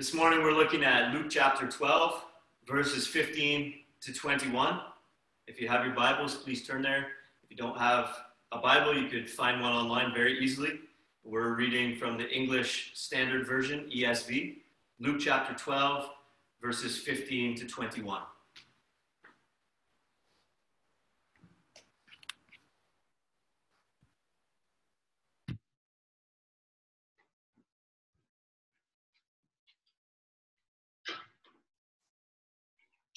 This morning we're looking at Luke chapter 12, verses 15 to 21. If you have your Bibles, please turn there. If you don't have a Bible, you could find one online very easily. We're reading from the English Standard Version, ESV, Luke chapter 12, verses 15 to 21.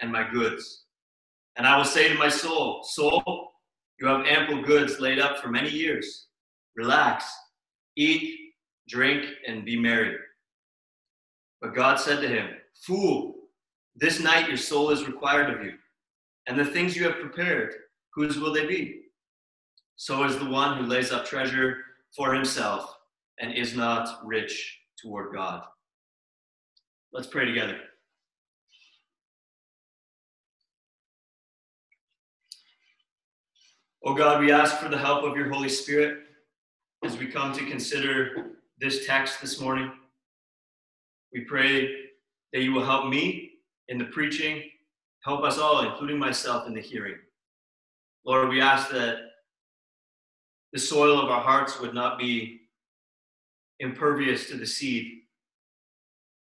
and my goods. And I will say to my soul, Soul, you have ample goods laid up for many years. Relax, eat, drink, and be merry. But God said to him, Fool, this night your soul is required of you, and the things you have prepared, whose will they be? So is the one who lays up treasure for himself and is not rich toward God. Let's pray together. Oh God, we ask for the help of your Holy Spirit as we come to consider this text this morning. We pray that you will help me in the preaching, help us all, including myself, in the hearing. Lord, we ask that the soil of our hearts would not be impervious to the seed,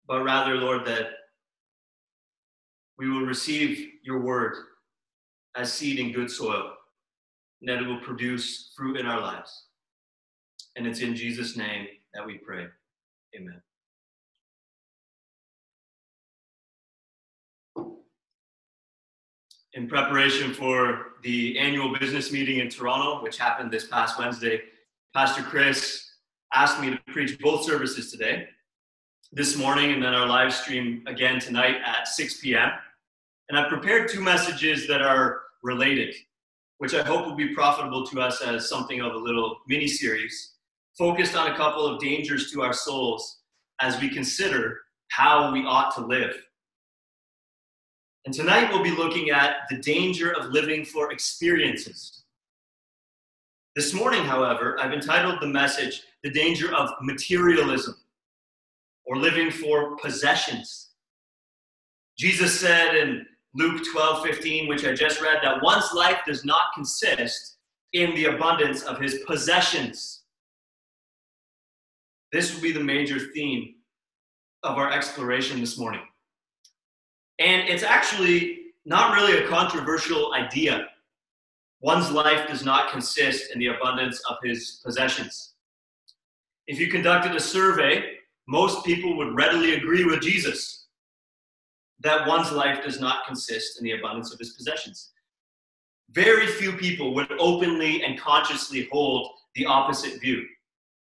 but rather, Lord, that we will receive your word as seed in good soil and that it will produce fruit in our lives. And it's in Jesus' name that we pray. Amen. In preparation for the annual business meeting in Toronto, which happened this past Wednesday, Pastor Chris asked me to preach both services today, this morning, and then our live stream again tonight at 6 p.m. And I've prepared two messages that are related which I hope will be profitable to us as something of a little mini series, focused on a couple of dangers to our souls as we consider how we ought to live. And tonight we'll be looking at the danger of living for experiences. This morning, however, I've entitled the message, The Danger of Materialism, or Living for Possessions. Jesus said in Luke 12, 15, which I just read, that one's life does not consist in the abundance of his possessions. This will be the major theme of our exploration this morning. And it's actually not really a controversial idea. One's life does not consist in the abundance of his possessions. If you conducted a survey, most people would readily agree with Jesus that one's life does not consist in the abundance of his possessions. Very few people would openly and consciously hold the opposite view.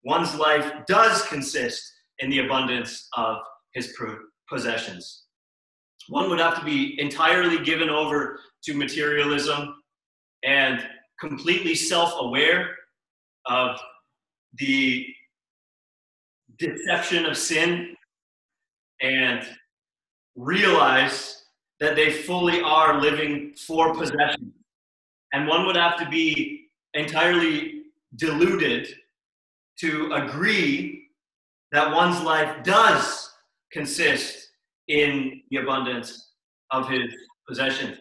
One's life does consist in the abundance of his possessions. One would have to be entirely given over to materialism and completely self aware of the deception of sin and realize that they fully are living for possession. And one would have to be entirely deluded to agree that one's life does consist in the abundance of his possessions.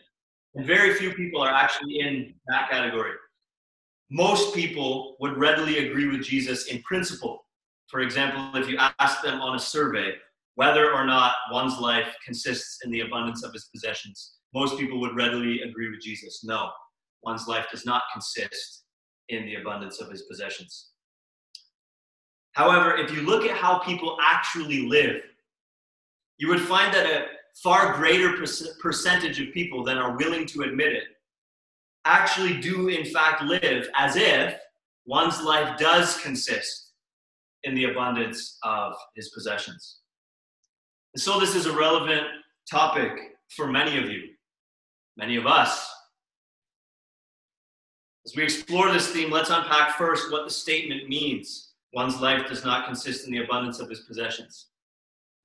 And very few people are actually in that category. Most people would readily agree with Jesus in principle. For example, if you ask them on a survey, whether or not one's life consists in the abundance of his possessions. Most people would readily agree with Jesus. No, one's life does not consist in the abundance of his possessions. However, if you look at how people actually live, you would find that a far greater percentage of people than are willing to admit it actually do, in fact, live as if one's life does consist in the abundance of his possessions. And so this is a relevant topic for many of you, many of us. As we explore this theme, let's unpack first what the statement means. One's life does not consist in the abundance of his possessions.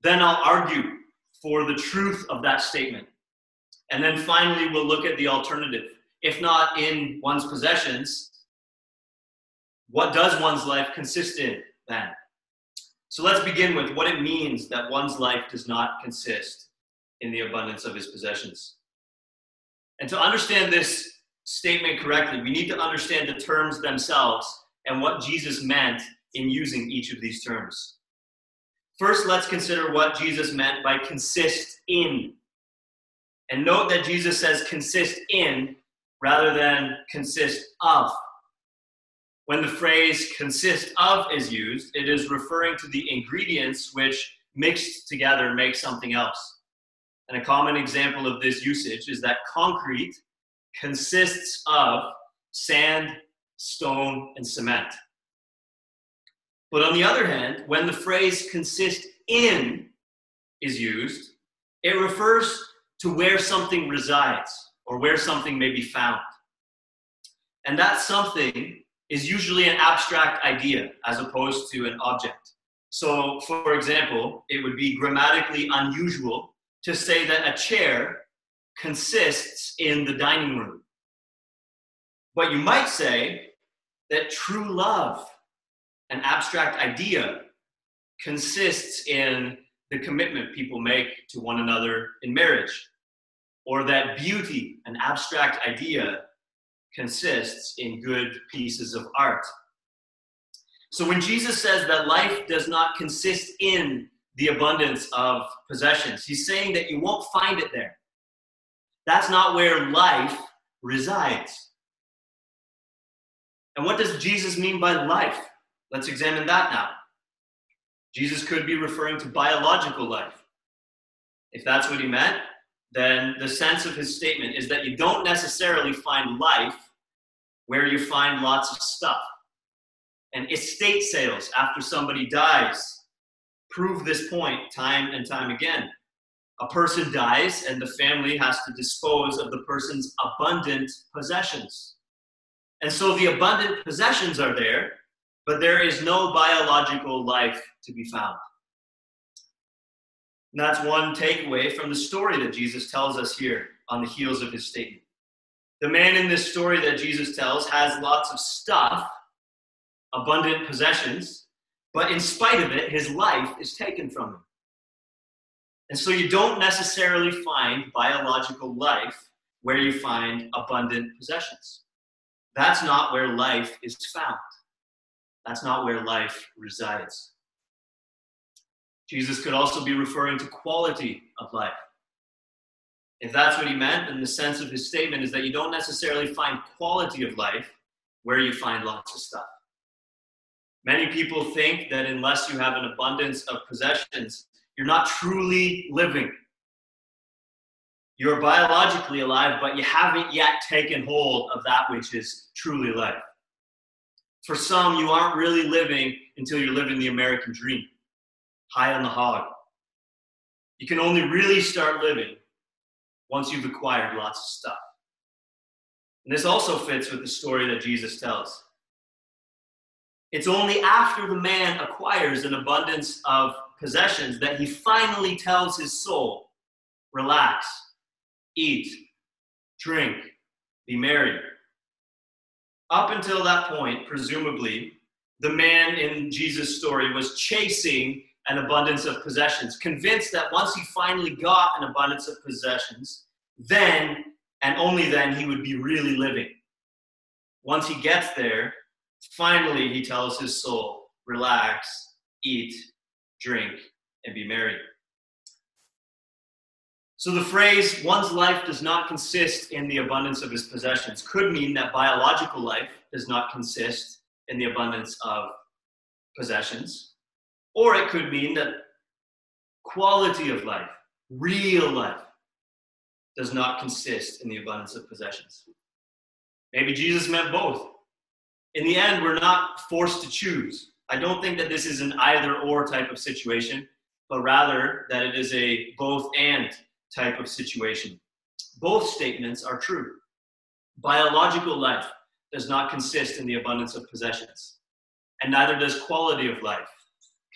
Then I'll argue for the truth of that statement. And then finally, we'll look at the alternative. If not in one's possessions, what does one's life consist in then? So let's begin with what it means that one's life does not consist in the abundance of his possessions. And to understand this statement correctly, we need to understand the terms themselves and what Jesus meant in using each of these terms. First, let's consider what Jesus meant by consist in. And note that Jesus says consist in rather than consist of. When the phrase consist of is used, it is referring to the ingredients which mixed together make something else. And a common example of this usage is that concrete consists of sand, stone, and cement. But on the other hand, when the phrase consist in is used, it refers to where something resides or where something may be found. And that something is usually an abstract idea as opposed to an object. So, for example, it would be grammatically unusual to say that a chair consists in the dining room. But you might say that true love, an abstract idea, consists in the commitment people make to one another in marriage. Or that beauty, an abstract idea, consists in good pieces of art. So when Jesus says that life does not consist in the abundance of possessions, he's saying that you won't find it there. That's not where life resides. And what does Jesus mean by life? Let's examine that now. Jesus could be referring to biological life. If that's what he meant, then the sense of his statement is that you don't necessarily find life where you find lots of stuff. And estate sales after somebody dies prove this point time and time again a person dies and the family has to dispose of the person's abundant possessions. And so the abundant possessions are there, but there is no biological life to be found. And that's one takeaway from the story that Jesus tells us here on the heels of his statement. The man in this story that Jesus tells has lots of stuff, abundant possessions, but in spite of it, his life is taken from him. And so you don't necessarily find biological life where you find abundant possessions. That's not where life is found. That's not where life resides. Jesus could also be referring to quality of life. If that's what he meant, then the sense of his statement is that you don't necessarily find quality of life where you find lots of stuff. Many people think that unless you have an abundance of possessions, you're not truly living. You're biologically alive, but you haven't yet taken hold of that which is truly life. For some, you aren't really living until you're living the American dream, high on the hog. You can only really start living once you've acquired lots of stuff. And this also fits with the story that Jesus tells. It's only after the man acquires an abundance of possessions that he finally tells his soul, relax, eat, drink, be merry. Up until that point, presumably, the man in Jesus' story was chasing an abundance of possessions, convinced that once he finally got an abundance of possessions, then and only then he would be really living. Once he gets there, finally he tells his soul, relax, eat, drink, and be merry. So the phrase, one's life does not consist in the abundance of his possessions, could mean that biological life does not consist in the abundance of possessions. Or it could mean that quality of life, real life, does not consist in the abundance of possessions. Maybe Jesus meant both. In the end, we're not forced to choose. I don't think that this is an either or type of situation. but rather that it is a both and type of situation. Both statements are true. Biological life does not consist in the abundance of possessions, and neither does quality of life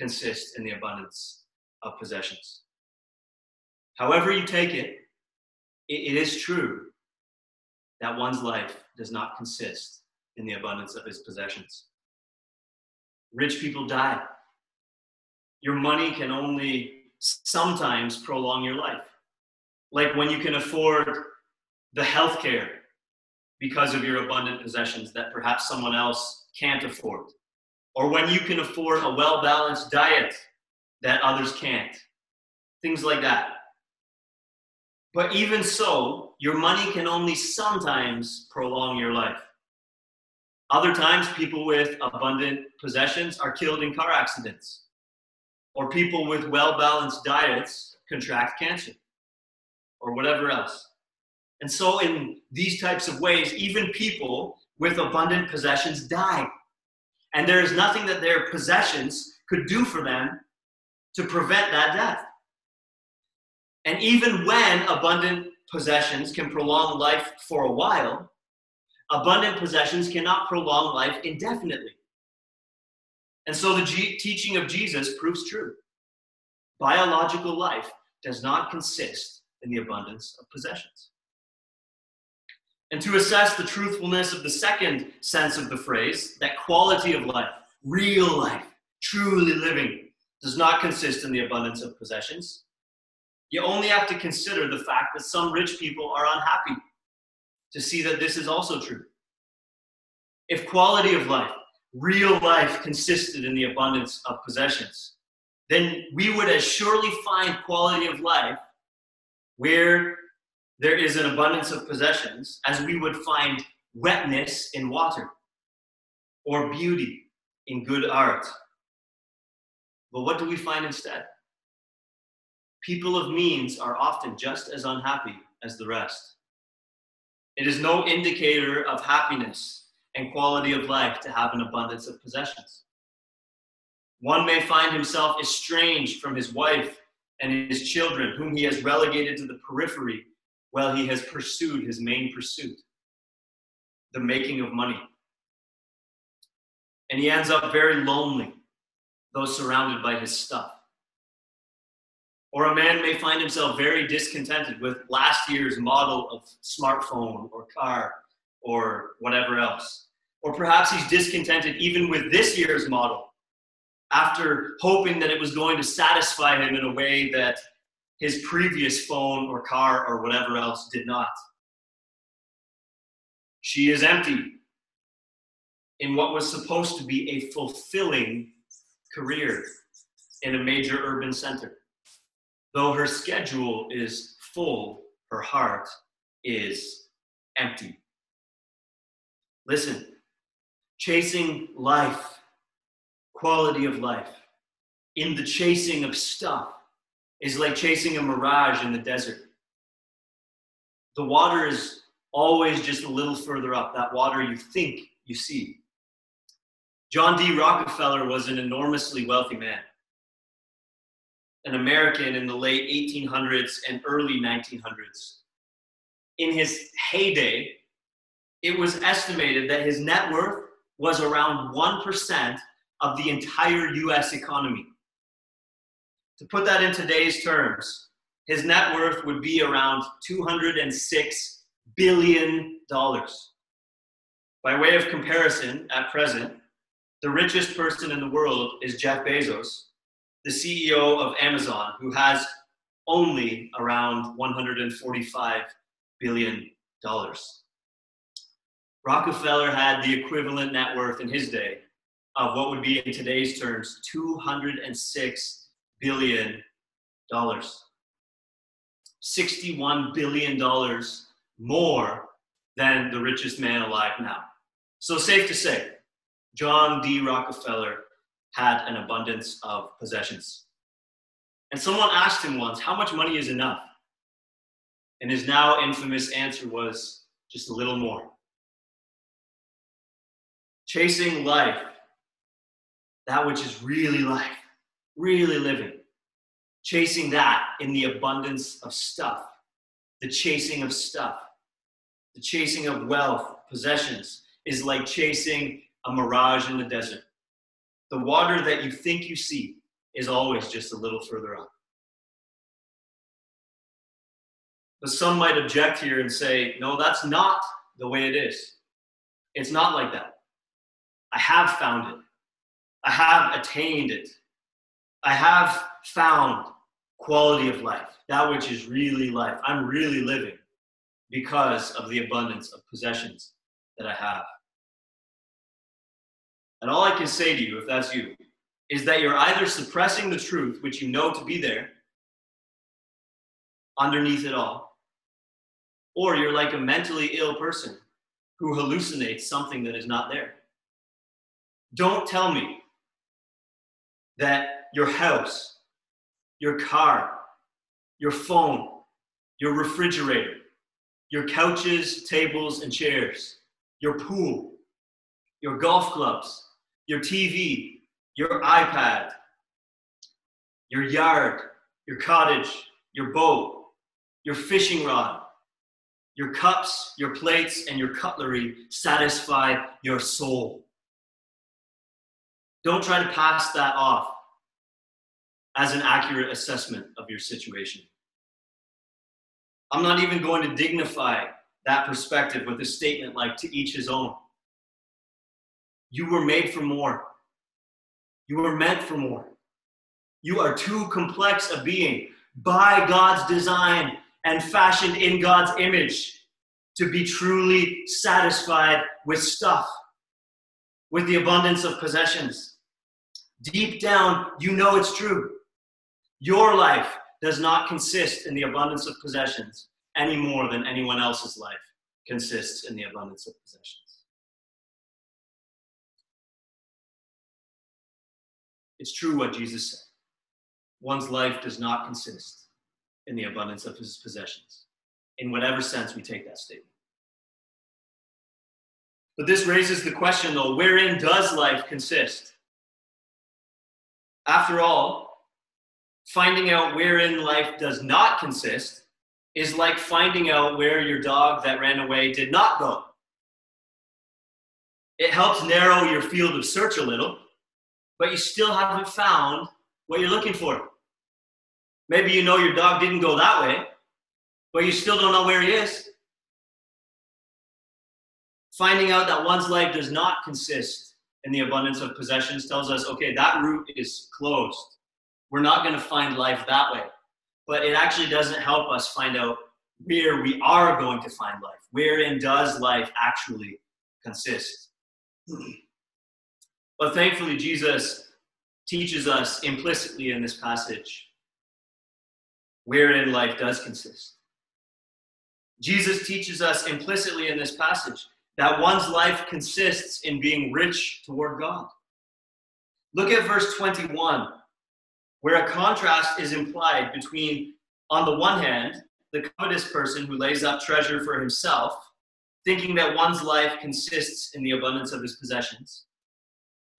consist in the abundance of possessions. However, you take it, it is true that one's life does not consist in the abundance of his possessions. Rich people die. Your money can only sometimes prolong your life. Like when you can afford the health care because of your abundant possessions that perhaps someone else can't afford. Or when you can afford a well balanced diet that others can't. Things like that. But even so, your money can only sometimes prolong your life. Other times, people with abundant possessions are killed in car accidents, or people with well balanced diets contract cancer, or whatever else. And so, in these types of ways, even people with abundant possessions die. And there is nothing that their possessions could do for them to prevent that death. And even when abundant possessions can prolong life for a while, abundant possessions cannot prolong life indefinitely. And so the G- teaching of Jesus proves true. Biological life does not consist in the abundance of possessions. And to assess the truthfulness of the second sense of the phrase, that quality of life, real life, truly living, does not consist in the abundance of possessions, you only have to consider the fact that some rich people are unhappy to see that this is also true. If quality of life, real life, consisted in the abundance of possessions, then we would as surely find quality of life where there is an abundance of possessions as we would find wetness in water or beauty in good art. But what do we find instead? People of means are often just as unhappy as the rest. It is no indicator of happiness and quality of life to have an abundance of possessions. One may find himself estranged from his wife and his children, whom he has relegated to the periphery while he has pursued his main pursuit the making of money. And he ends up very lonely, though surrounded by his stuff. Or a man may find himself very discontented with last year's model of smartphone or car or whatever else. Or perhaps he's discontented even with this year's model after hoping that it was going to satisfy him in a way that his previous phone or car or whatever else did not. She is empty in what was supposed to be a fulfilling career in a major urban center. Though her schedule is full, her heart is empty. Listen, chasing life, quality of life, in the chasing of stuff is like chasing a mirage in the desert. The water is always just a little further up, that water you think you see. John D. Rockefeller was an enormously wealthy man an American in the late 1800s and early 1900s. In his heyday, it was estimated that his net worth was around 1% of the entire US economy. To put that in today's terms, his net worth would be around $206 billion. By way of comparison, at present, the richest person in the world is Jeff Bezos, the CEO of Amazon, who has only around $145 billion. Rockefeller had the equivalent net worth in his day of what would be in today's terms $206 billion. dollars. $61 billion more than the richest man alive now. So, safe to say, John D. Rockefeller had an abundance of possessions. And someone asked him once, How much money is enough? And his now infamous answer was, Just a little more. Chasing life, that which is really life, really living, chasing that in the abundance of stuff, the chasing of stuff, the chasing of wealth, possessions, is like chasing a mirage in the desert. The water that you think you see is always just a little further up. But some might object here and say, no, that's not the way it is. It's not like that. I have found it. I have attained it. I have found quality of life, that which is really life. I'm really living because of the abundance of possessions that I have. And all I can say to you, if that's you, is that you're either suppressing the truth, which you know to be there, underneath it all, or you're like a mentally ill person who hallucinates something that is not there. Don't tell me that your house, your car, your phone, your refrigerator, your couches, tables, and chairs, your pool, your golf clubs, your TV, your iPad, your yard, your cottage, your boat, your fishing rod, your cups, your plates, and your cutlery satisfy your soul. Don't try to pass that off as an accurate assessment of your situation. I'm not even going to dignify that perspective with a statement like to each his own. You were made for more. You were meant for more. You are too complex a being by God's design and fashioned in God's image to be truly satisfied with stuff, with the abundance of possessions. Deep down, you know it's true. Your life does not consist in the abundance of possessions any more than anyone else's life consists in the abundance of possessions. It's true what Jesus said. One's life does not consist in the abundance of his possessions, in whatever sense we take that statement. But this raises the question, though wherein does life consist? After all, finding out wherein life does not consist is like finding out where your dog that ran away did not go. It helps narrow your field of search a little but you still haven't found what you're looking for. Maybe you know your dog didn't go that way, but you still don't know where he is. Finding out that one's life does not consist in the abundance of possessions tells us okay, that route is closed. We're not going to find life that way. But it actually doesn't help us find out where we are going to find life. Wherein does life actually consist? But thankfully, Jesus teaches us implicitly in this passage wherein life does consist. Jesus teaches us implicitly in this passage that one's life consists in being rich toward God. Look at verse 21, where a contrast is implied between, on the one hand, the covetous person who lays up treasure for himself, thinking that one's life consists in the abundance of his possessions,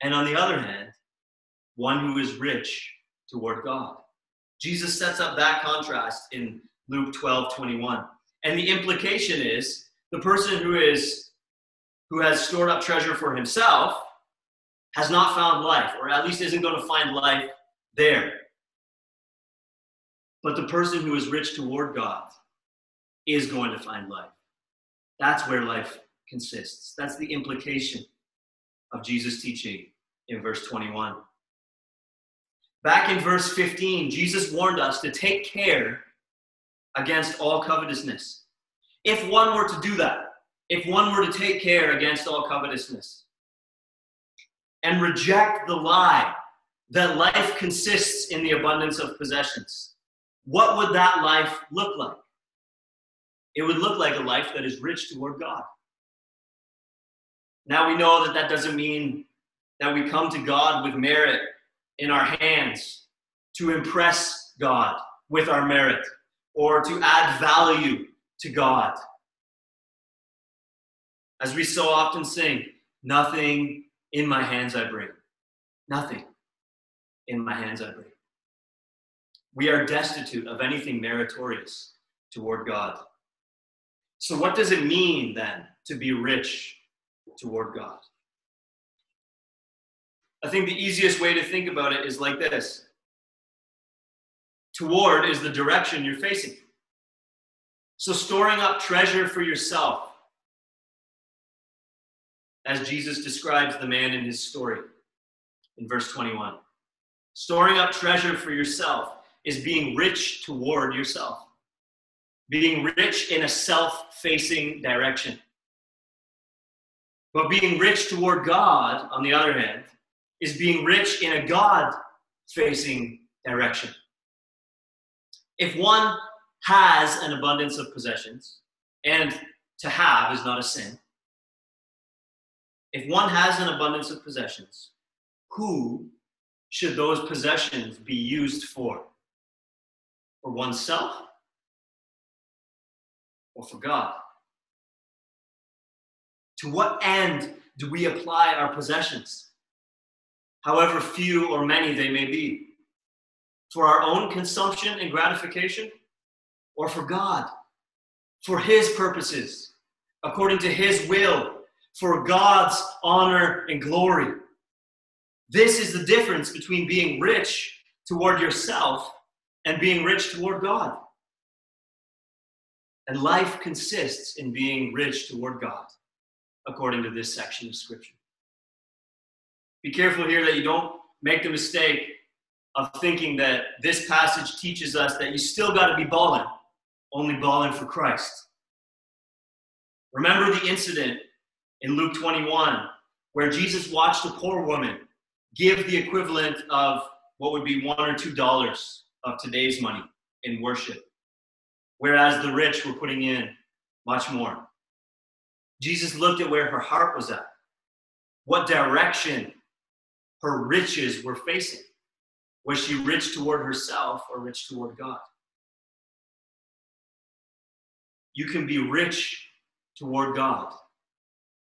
and on the other hand, one who is rich toward God. Jesus sets up that contrast in Luke 12 21. And the implication is the person who is who has stored up treasure for himself has not found life, or at least isn't going to find life there. But the person who is rich toward God is going to find life. That's where life consists. That's the implication of Jesus' teaching in verse 21. Back in verse 15, Jesus warned us to take care against all covetousness. If one were to do that, if one were to take care against all covetousness and reject the lie that life consists in the abundance of possessions, what would that life look like? It would look like a life that is rich toward God. Now we know that that doesn't mean that we come to God with merit in our hands to impress God with our merit or to add value to God. As we so often sing, nothing in my hands I bring. Nothing in my hands I bring. we are destitute of anything meritorious toward God. So, what does it mean then to be rich toward God? I think the easiest way to think about it is like this Toward is the direction you're facing. So, storing up treasure for yourself, as Jesus describes the man in his story in verse 21. Storing up treasure for yourself is being rich toward yourself, being rich in a self facing direction. But being rich toward God, on the other hand, is being rich in a God facing direction. If one has an abundance of possessions, and to have is not a sin, if one has an abundance of possessions, who should those possessions be used for? For oneself or for God? To what end do we apply our possessions? However few or many they may be. For our own consumption and gratification, or for God, for His purposes, according to His will, for God's honor and glory. This is the difference between being rich toward yourself and being rich toward God. And life consists in being rich toward God, according to this section of Scripture. Be careful here that you don't make the mistake of thinking that this passage teaches us that you still got to be balling, only balling for Christ. Remember the incident in Luke 21 where Jesus watched a poor woman give the equivalent of what would be one or two dollars of today's money in worship, whereas the rich were putting in much more. Jesus looked at where her heart was at, what direction her riches were facing. Was she rich toward herself or rich toward God? You can be rich toward God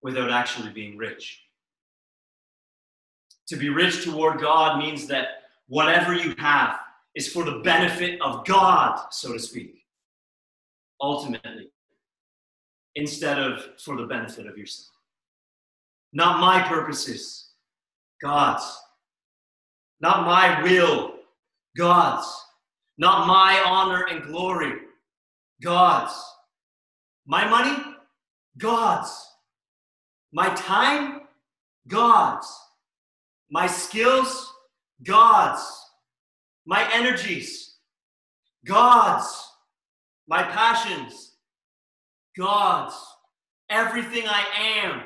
without actually being rich. To be rich toward God means that whatever you have is for the benefit of God, so to speak, ultimately, instead of for the benefit of yourself. Not my purposes, God's. Not my will, God's. Not my honor and glory, God's. My money, God's. My time, God's. My skills, God's. My energies, God's. My passions, God's. Everything I am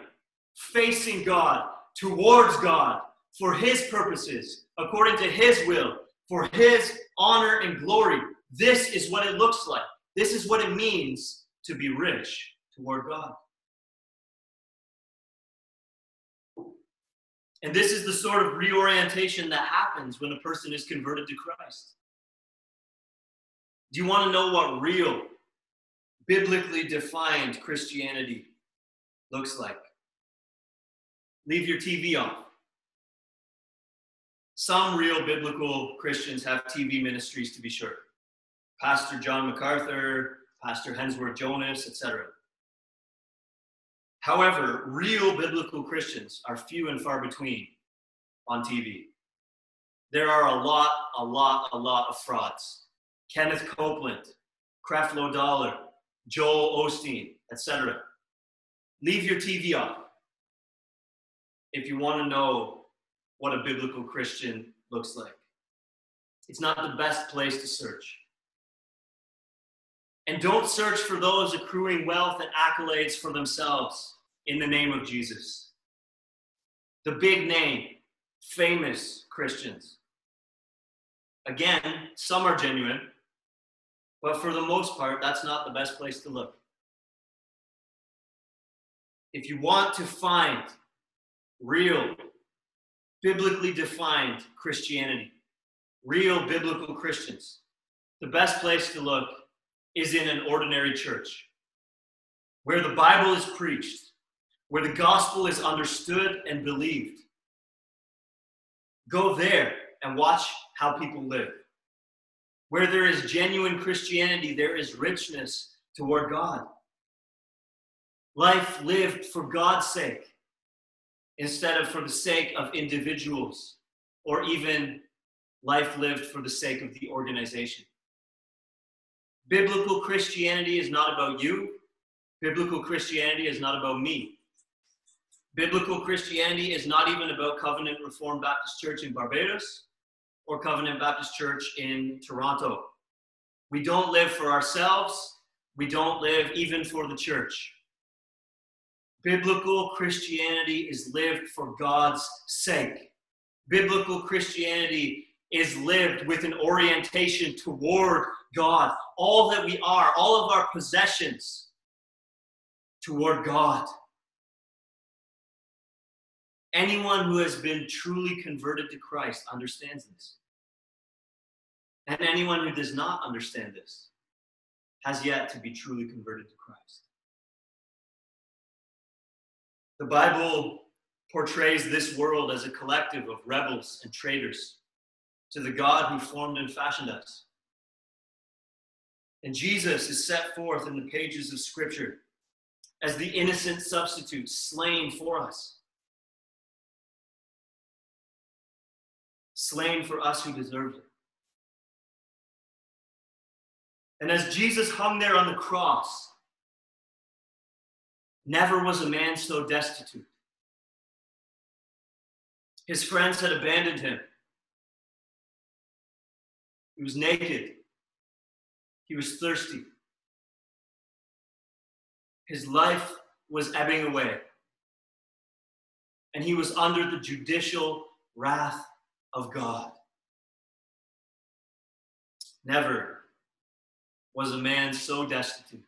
facing God, towards God, for His purposes, according to His will, for His honor and glory. This is what it looks like. This is what it means to be rich toward God. And this is the sort of reorientation that happens when a person is converted to Christ. Do you want to know what real, biblically defined Christianity looks like? Leave your TV off. Some real biblical Christians have TV ministries to be sure. Pastor John MacArthur, Pastor Hensworth Jonas, etc. However, real biblical Christians are few and far between on TV. There are a lot, a lot, a lot of frauds. Kenneth Copeland, Creflo Dollar, Joel Osteen, etc. Leave your TV off if you want to know what a biblical Christian looks like. It's not the best place to search. And don't search for those accruing wealth and accolades for themselves in the name of Jesus. The big name, famous Christians. Again, some are genuine, but for the most part, that's not the best place to look. If you want to find real, biblically defined Christianity, real biblical Christians, the best place to look is in an ordinary church where the Bible is preached, where the gospel is understood and believed. Go there and watch how people live. Where there is genuine Christianity, there is richness toward God. Life lived for God's sake instead of for the sake of individuals or even life lived for the sake of the organization. Biblical Christianity is not about you. Biblical Christianity is not about me. Biblical Christianity is not even about Covenant Reformed Baptist Church in Barbados or Covenant Baptist Church in Toronto. We don't live for ourselves. We don't live even for the church. Biblical Christianity is lived for God's sake. Biblical Christianity is lived with an orientation toward God. All that we are, all of our possessions toward God. Anyone who has been truly converted to Christ understands this. And anyone who does not understand this has yet to be truly converted to Christ. The Bible portrays this world as a collective of rebels and traitors to the God who formed and fashioned us. And Jesus is set forth in the pages of Scripture as the innocent substitute slain for us. Slain for us who deserved it. And as Jesus hung there on the cross, never was a man so destitute. His friends had abandoned him. He was naked. He was thirsty. His life was ebbing away. And he was under the judicial wrath of God. Never was a man so destitute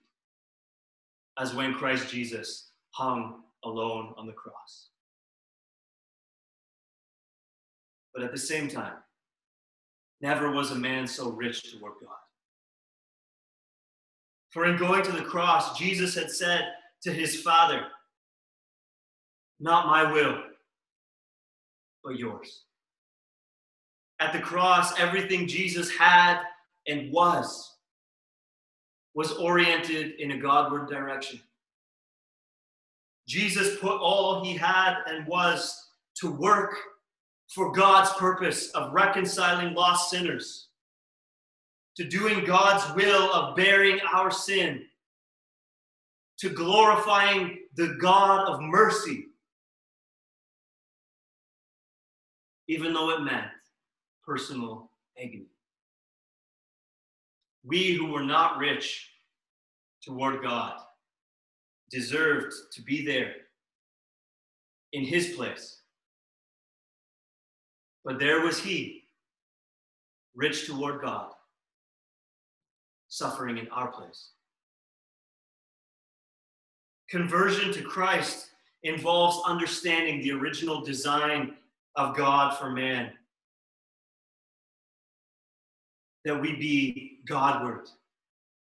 as when Christ Jesus hung alone on the cross. But at the same time, never was a man so rich toward God. For in going to the cross, Jesus had said to his Father, Not my will, but yours. At the cross, everything Jesus had and was was oriented in a Godward direction. Jesus put all he had and was to work for God's purpose of reconciling lost sinners, to doing God's will of bearing our sin, to glorifying the God of mercy, even though it meant personal agony. We who were not rich toward God deserved to be there in his place but there was he, rich toward God, suffering in our place. Conversion to Christ involves understanding the original design of God for man. That we be Godward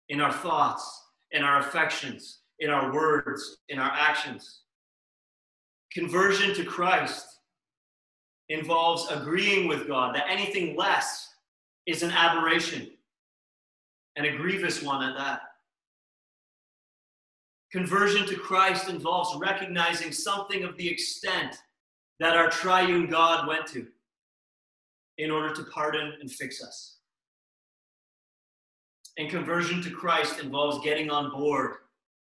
in our thoughts, in our affections, in our words, in our actions. Conversion to Christ involves agreeing with God that anything less is an aberration and a grievous one at that. Conversion to Christ involves recognizing something of the extent that our triune God went to in order to pardon and fix us. And conversion to Christ involves getting on board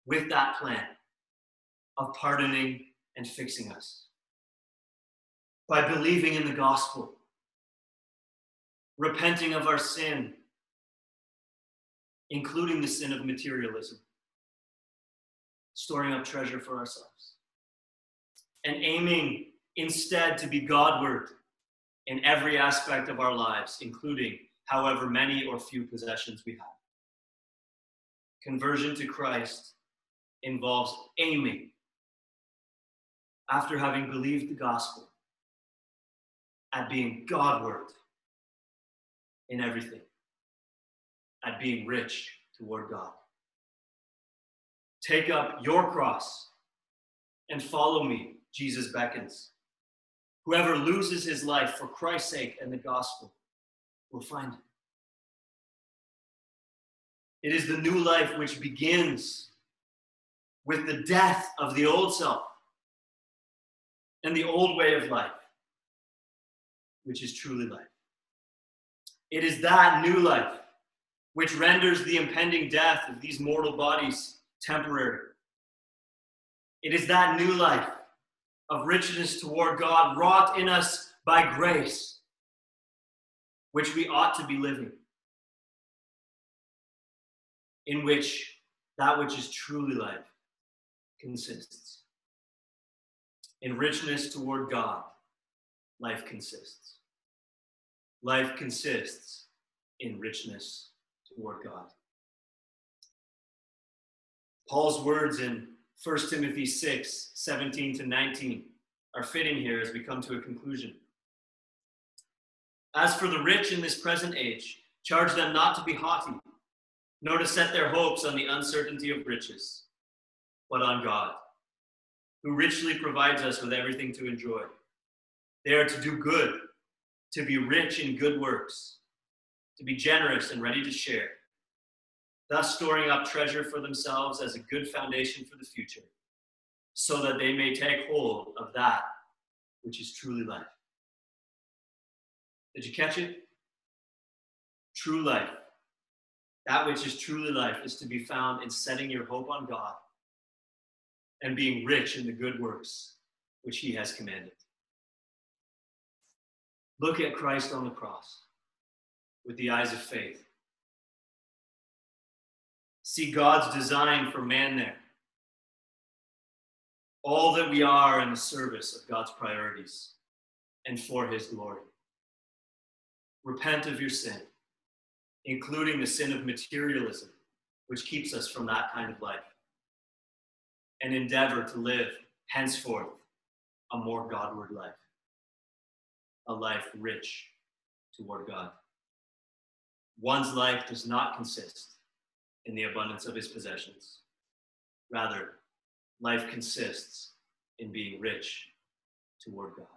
with that plan of pardoning and fixing us by believing in the gospel, repenting of our sin, including the sin of materialism, storing up treasure for ourselves, and aiming instead to be Godward in every aspect of our lives, including however many or few possessions we have. Conversion to Christ involves aiming after having believed the gospel at being Godward in everything, at being rich toward God. Take up your cross and follow me, Jesus beckons. Whoever loses his life for Christ's sake and the gospel will find it. It is the new life which begins with the death of the old self and the old way of life, which is truly life. It is that new life which renders the impending death of these mortal bodies temporary. It is that new life of richness toward God wrought in us by grace, which we ought to be living, in which that which is truly life consists. In richness toward God, life consists. Life consists in richness toward God. Paul's words in 1 Timothy 6 17 to 19 are fitting here as we come to a conclusion. As for the rich in this present age, charge them not to be haughty, nor to set their hopes on the uncertainty of riches, but on God, who richly provides us with everything to enjoy. They are to do good, to be rich in good works, to be generous and ready to share thus storing up treasure for themselves as a good foundation for the future, so that they may take hold of that which is truly life. Did you catch it? True life. That which is truly life is to be found in setting your hope on God and being rich in the good works which He has commanded. Look at Christ on the cross with the eyes of faith see God's design for man there. All that we are in the service of God's priorities and for his glory. Repent of your sin, including the sin of materialism, which keeps us from that kind of life, and endeavor to live henceforth a more Godward life, a life rich toward God. One's life does not consist in the abundance of his possessions. Rather, life consists in being rich toward God.